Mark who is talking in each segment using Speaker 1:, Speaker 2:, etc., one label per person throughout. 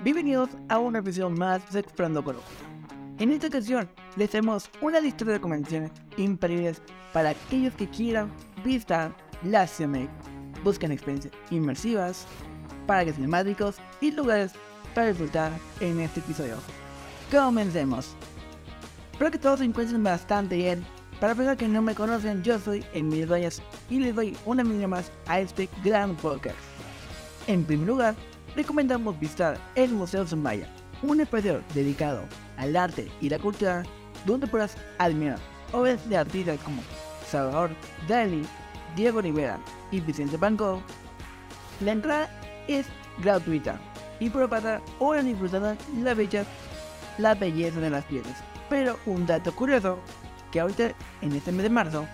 Speaker 1: Bienvenidos a una episodio más de Explorando Colombia. En esta ocasión les tenemos una lista de recomendaciones imperdibles para aquellos que quieran visitar la Ciudad México. Buscan experiencias inmersivas, parques cinemáticos y lugares para disfrutar en este episodio. Comencemos. Espero que todos se encuentren bastante bien. Para personas que no me conocen, yo soy Emilio Reyes y les doy una milla más a este gran podcast. En primer lugar, recomendamos visitar el Museo Zumaya, un espacio dedicado al arte y la cultura donde podrás admirar obras de artistas como Salvador Dalí, Diego Rivera y Vicente Van Gogh. La entrada es gratuita y por pasar horas disfrutando la belleza, la belleza de las piedras. Pero un dato curioso, que ahorita en este mes de marzo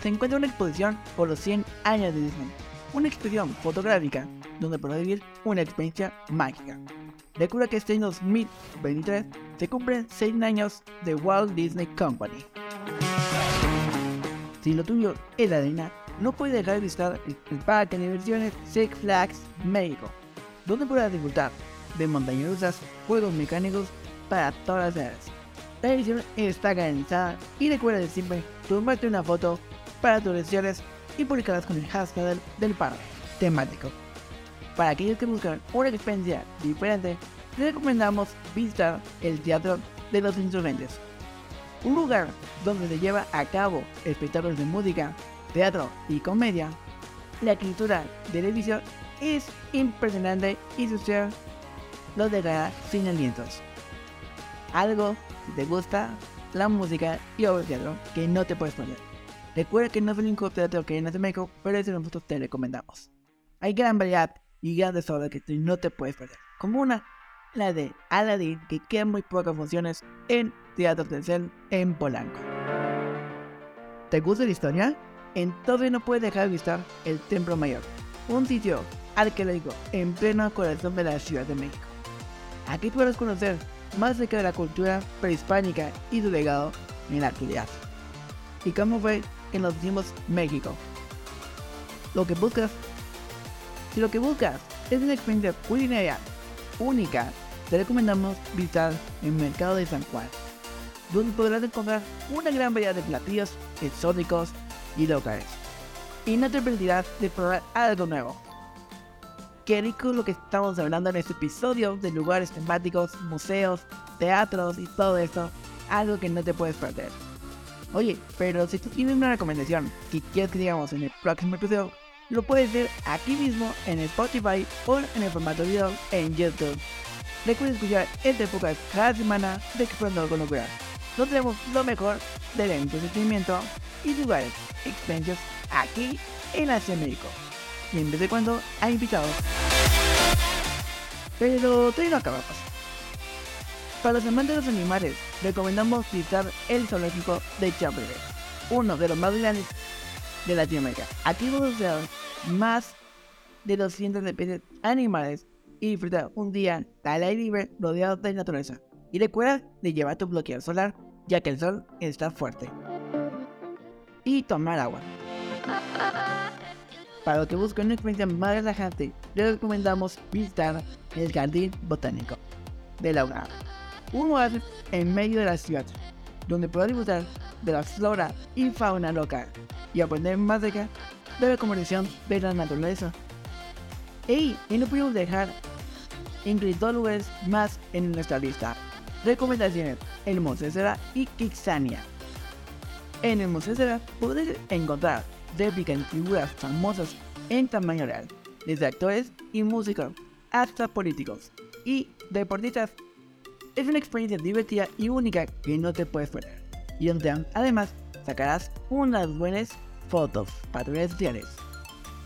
Speaker 1: se encuentra una exposición por los 100 años de Disney, una exposición fotográfica donde podrás vivir una experiencia mágica. Recuerda que este año 2023 se cumplen 6 años de Walt Disney Company. Si lo tuyo es la arena, no puedes dejar de visitar el parque de diversiones Six Flags México, donde podrás disfrutar de montañas rusas, juegos mecánicos para todas las edades. La edición está garantizada y recuerda de siempre tomarte una foto para tus lecciones y publicarlas con el hashtag del, parque temático. Para aquellos que buscan una experiencia diferente, recomendamos visitar el Teatro de los Insurgentes, un lugar donde se lleva a cabo espectáculos de música, teatro y comedia. La escritura de la edición es impresionante y ser los dejará sin alientos. Algo, te gusta, la música y de teatro que no te puedes perder. Recuerda que no es el único teatro que hay en México, pero ese nosotros te recomendamos. Hay gran variedad y grandes obras que no te puedes perder, como una, la de Aladdin, que queda muy pocas funciones en Teatro Tencel en Polanco. ¿Te gusta la historia? Entonces no puedes dejar de visitar el Templo Mayor, un sitio arqueológico en pleno corazón de la Ciudad de México. Aquí podrás conocer más acerca de la cultura prehispánica y su legado en la actualidad. Y cómo fue que nos dimos México. Lo que buscas, si lo que buscas es una experiencia culinaria única, te recomendamos visitar el mercado de San Juan, donde podrás encontrar una gran variedad de platillos exóticos y locales. Y no te perderás de probar algo nuevo. Qué rico lo que estamos hablando en este episodio de lugares temáticos, museos, teatros y todo eso, algo que no te puedes perder. Oye, pero si tú tienes una recomendación que quieres que digamos en el próximo episodio, lo puedes ver aquí mismo en Spotify o en el formato video en YouTube. Recuerda escuchar este podcast cada semana de Explorando con Locura. Donde tenemos lo mejor del entretenimiento y lugares, experiencias aquí en Asia México. Y en vez de cuando hay invitados. Pero todavía no acabamos. Para los amantes de los animales, recomendamos visitar el zoológico de Chapultepec, uno de los más grandes de Latinoamérica. Aquí ver más de 200 especies animales y disfrutar un día al aire libre rodeado de naturaleza. Y recuerda de llevar tu bloqueador solar, ya que el sol está fuerte. Y tomar agua. Para los que buscan una experiencia más relajante, les recomendamos visitar el Jardín Botánico de la UNAM. Un oasis en medio de la ciudad, donde podrás disfrutar de la flora y fauna local y aprender más de de la conversación de la naturaleza. Y no pudimos dejar incluir dos lugares más en nuestra lista. Recomendaciones, el Cera y Kixania. En el Cera podrás encontrar réplicas de figuras famosas en tamaño real, desde actores y músicos hasta políticos y deportistas. Es una experiencia divertida y única que no te puedes perder. Y donde además sacarás unas buenas fotos para tus redes sociales.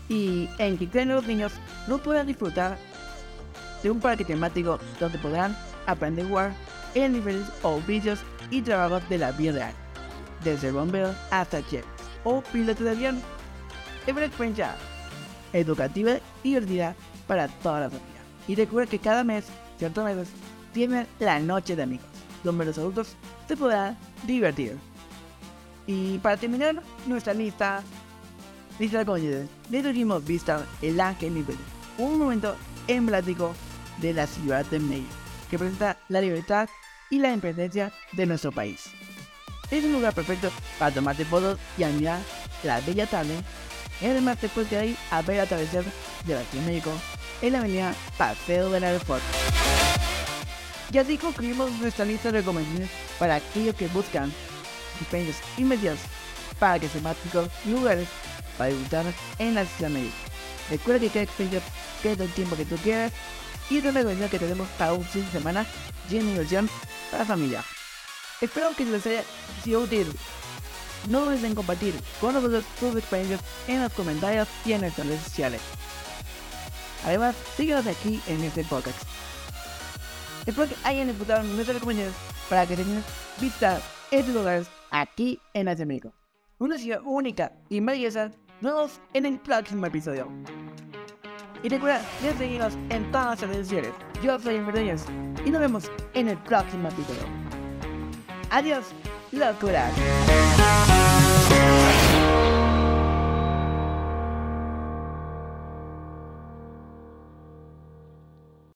Speaker 1: Y en que los niños no puedan disfrutar de un parque temático donde podrán aprender a jugar en diferentes oficios y trabajos de la vida real, desde bombero hasta chef o piloto de avión. Es una experiencia educativa y divertida para toda la familia. Y recuerda que cada mes, ciertos meses, tiene la noche de amigos, donde los adultos se podrán divertir. Y para terminar nuestra lista, lista de comunidades, le dijimos vista el ángel libre, un momento emblemático de la ciudad de México, que presenta la libertad y la independencia de nuestro país. Es un lugar perfecto para tomarte fotos y admirar la bella tarde. Y además te puedes quedar ahí a ver el atardecer de la Ciudad de México en la avenida Paseo del Aeropuerto. Y así concluimos nuestra lista de recomendaciones para aquellos que buscan experiencias inmediatas para que temáticos y lugares para disfrutar en la Ciudad de México. Recuerda que cada experiencia queda el tiempo que tú quieras y una recomendación que tenemos para un fin de semana lleno de diversión para la familia. Espero que les haya sido útil. No dudes en compartir con nosotros tus experiencias en los comentarios y en nuestras redes sociales. Además, síguenos aquí en este podcast. Espero que hayan disfrutado nuestras recomendaciones para que tengan visitar estos lugares aquí en México. Una ciudad única y maravillosa. Nos vemos en el próximo episodio. Y recuerda de seguirnos en todas las redes sociales. Yo soy Enverdeñas y nos vemos en el próximo episodio. Adiós, locuras.